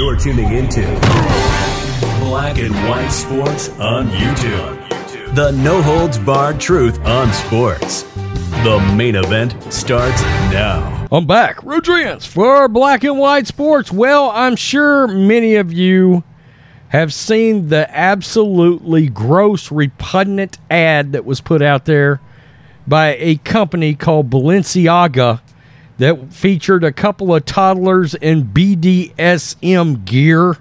You're tuning into Black and White Sports on YouTube. The no holds barred truth on sports. The main event starts now. I'm back, Rodriguez, for Black and White Sports. Well, I'm sure many of you have seen the absolutely gross, repugnant ad that was put out there by a company called Balenciaga that featured a couple of toddlers in BDSM gear.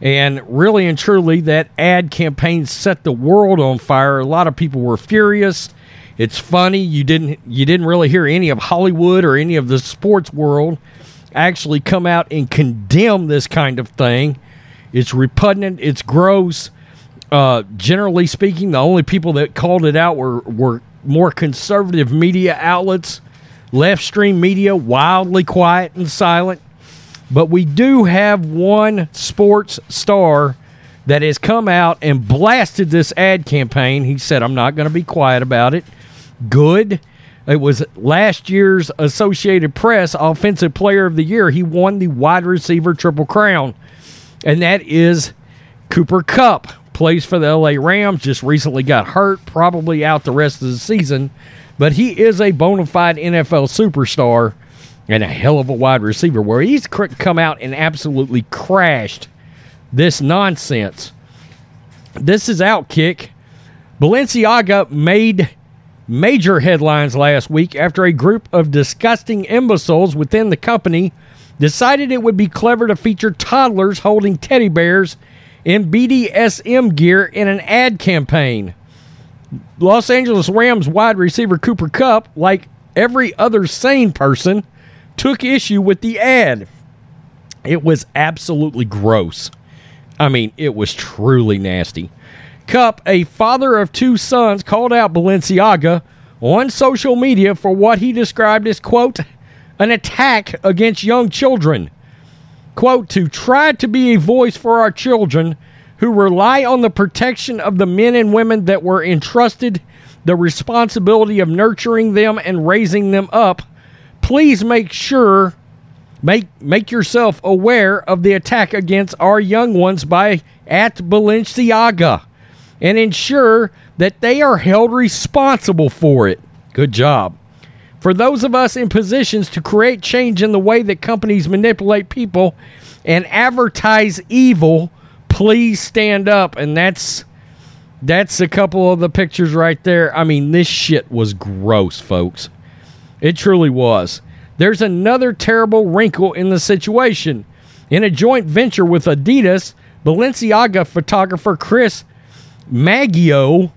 And really and truly, that ad campaign set the world on fire. A lot of people were furious. It's funny you didn't you didn't really hear any of Hollywood or any of the sports world actually come out and condemn this kind of thing. It's repugnant. It's gross. Uh, generally speaking, the only people that called it out were were more conservative media outlets. Left stream media wildly quiet and silent. But we do have one sports star that has come out and blasted this ad campaign. He said, I'm not going to be quiet about it. Good. It was last year's Associated Press Offensive Player of the Year. He won the wide receiver triple crown, and that is Cooper Kupp. Plays for the LA Rams, just recently got hurt, probably out the rest of the season, but he is a bona fide NFL superstar and a hell of a wide receiver where he's come out and absolutely crashed this nonsense. This is Outkick. Balenciaga made major headlines last week after a group of disgusting imbeciles within the company decided it would be clever to feature toddlers holding teddy bears in BDSM gear in an ad campaign. Los Angeles Rams wide receiver Cooper Kupp, like every other sane person, took issue with the ad. It was absolutely gross. I mean, it was truly nasty. Kupp, a father of two sons, called out Balenciaga on social media for what he described as, quote, an attack against young children. Quote, to try to be a voice for our children who rely on the protection of the men and women that were entrusted the responsibility of nurturing them and raising them up. Please make sure make make yourself aware of the attack against our young ones by at Balenciaga and ensure that they are held responsible for it. Good job. For those of us in positions to create change in the way that companies manipulate people and advertise evil, please stand up. And that's that's a couple of the pictures right there. I mean, this shit was gross, folks. It truly was. There's another terrible wrinkle in the situation. In a joint venture with Adidas, Balenciaga photographer Chris Maggio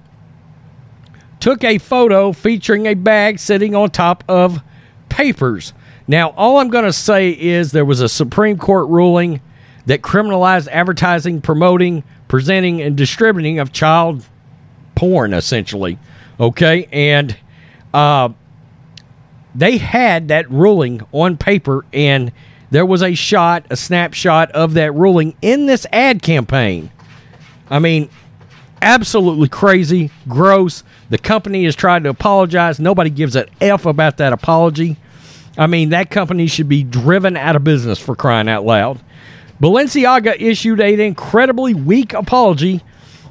took a photo featuring a bag sitting on top of papers. Now, all I'm going to say is there was a Supreme Court ruling that criminalized advertising, promoting, presenting, and distributing of child porn, essentially. Okay? And uh, they had that ruling on paper, and there was a shot, a snapshot of that ruling in this ad campaign. I mean, absolutely crazy, gross. The company has tried to apologize. Nobody gives an F about that apology. I mean, that company should be driven out of business for crying out loud. Balenciaga issued an incredibly weak apology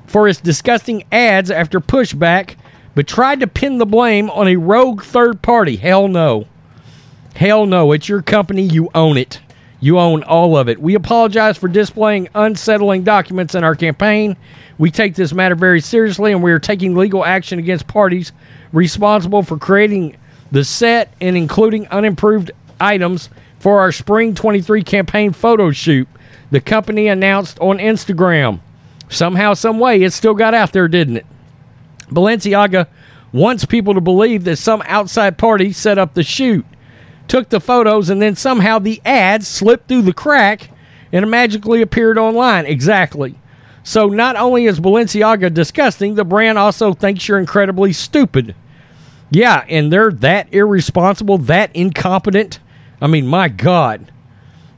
for its disgusting ads after pushback, but tried to pin the blame on a rogue third party. Hell no. Hell no. It's your company. You own it. You own all of it. We apologize for displaying unsettling documents in our campaign. We take this matter very seriously and we are taking legal action against parties responsible for creating the set and including unimproved items for our Spring 23 campaign photo shoot. The company announced on Instagram. Somehow, some way, it still got out there, didn't it? Balenciaga wants people to believe that some outside party set up the shoot. took the photos, and then somehow the ad slipped through the crack and magically appeared online. Exactly. So not only is Balenciaga disgusting, the brand also thinks you're incredibly stupid. Yeah, and they're that irresponsible, that incompetent. I mean, my God.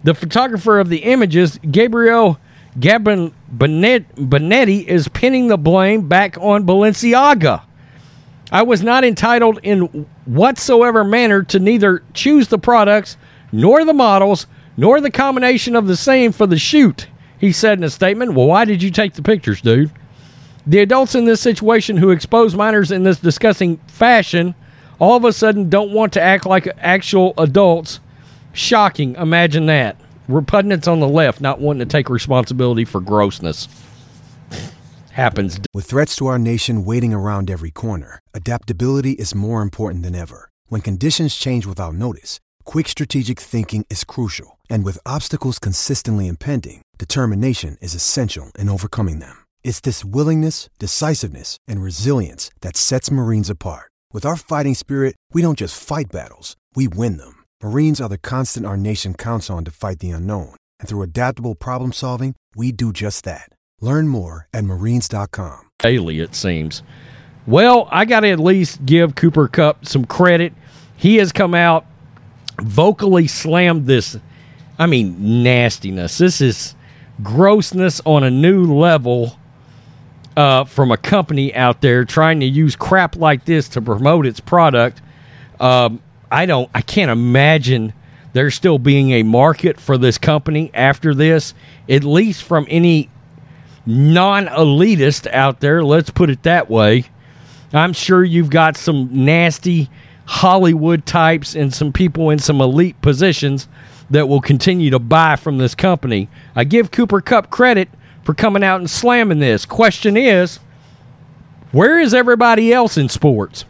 The photographer of the images, Gabriel Gabon Benetti, is pinning the blame back on Balenciaga. I was not entitled in whatsoever manner to neither choose the products, nor the models, nor the combination of the same for the shoot, he said in a statement. Well, why did you take the pictures, dude? The adults in this situation who expose minors in this disgusting fashion all of a sudden don't want to act like actual adults. Shocking. Imagine that. Repugnance on the left not wanting to take responsibility for grossness. Happens. With threats to our nation waiting around every corner, adaptability is more important than ever. When conditions change without notice, quick strategic thinking is crucial. And with obstacles consistently impending, determination is essential in overcoming them. It's this willingness, decisiveness, and resilience that sets Marines apart. With our fighting spirit, we don't just fight battles, we win them. Marines are the constant our nation counts on to fight the unknown. And through adaptable problem solving, we do just that. Learn more at marines.com. Daily, it seems. Well, I got to at least give Cooper Kupp some credit. He has come out, vocally slammed this, I mean, nastiness. This is grossness on a new level uh, from a company out there trying to use crap like this to promote its product. Um, I don't. I can't imagine there still being a market for this company after this. At least from any non-elitist out there. Let's put it that way. I'm sure you've got some nasty Hollywood types and some people in some elite positions that will continue to buy from this company. I give Cooper Kupp credit for coming out and slamming this. Question is, where is everybody else in sports?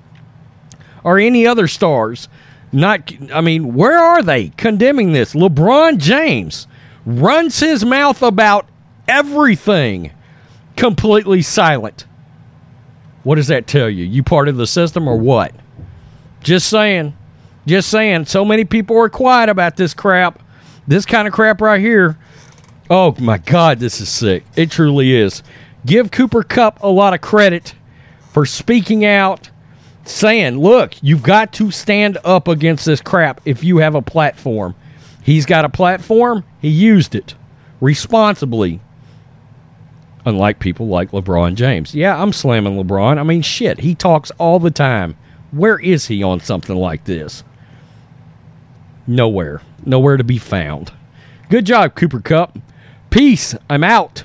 Or any other stars? Not I mean, where are they condemning this? LeBron James runs his mouth about everything completely silent. What does that tell you? You part of the system or what? Just saying. Just saying. So many people are quiet about this crap. This kind of crap right here Oh my God, this is sick. It truly is. Give Cooper Kupp a lot of credit for speaking out, saying, look, you've got to stand up against this crap if you have a platform. He's got a platform, he used it responsibly. Unlike people like LeBron James. Yeah, I'm slamming LeBron. I mean, shit, he talks all the time. Where is he on something like this? Nowhere. Nowhere to be found. Good job, Cooper Kupp. Peace. I'm out.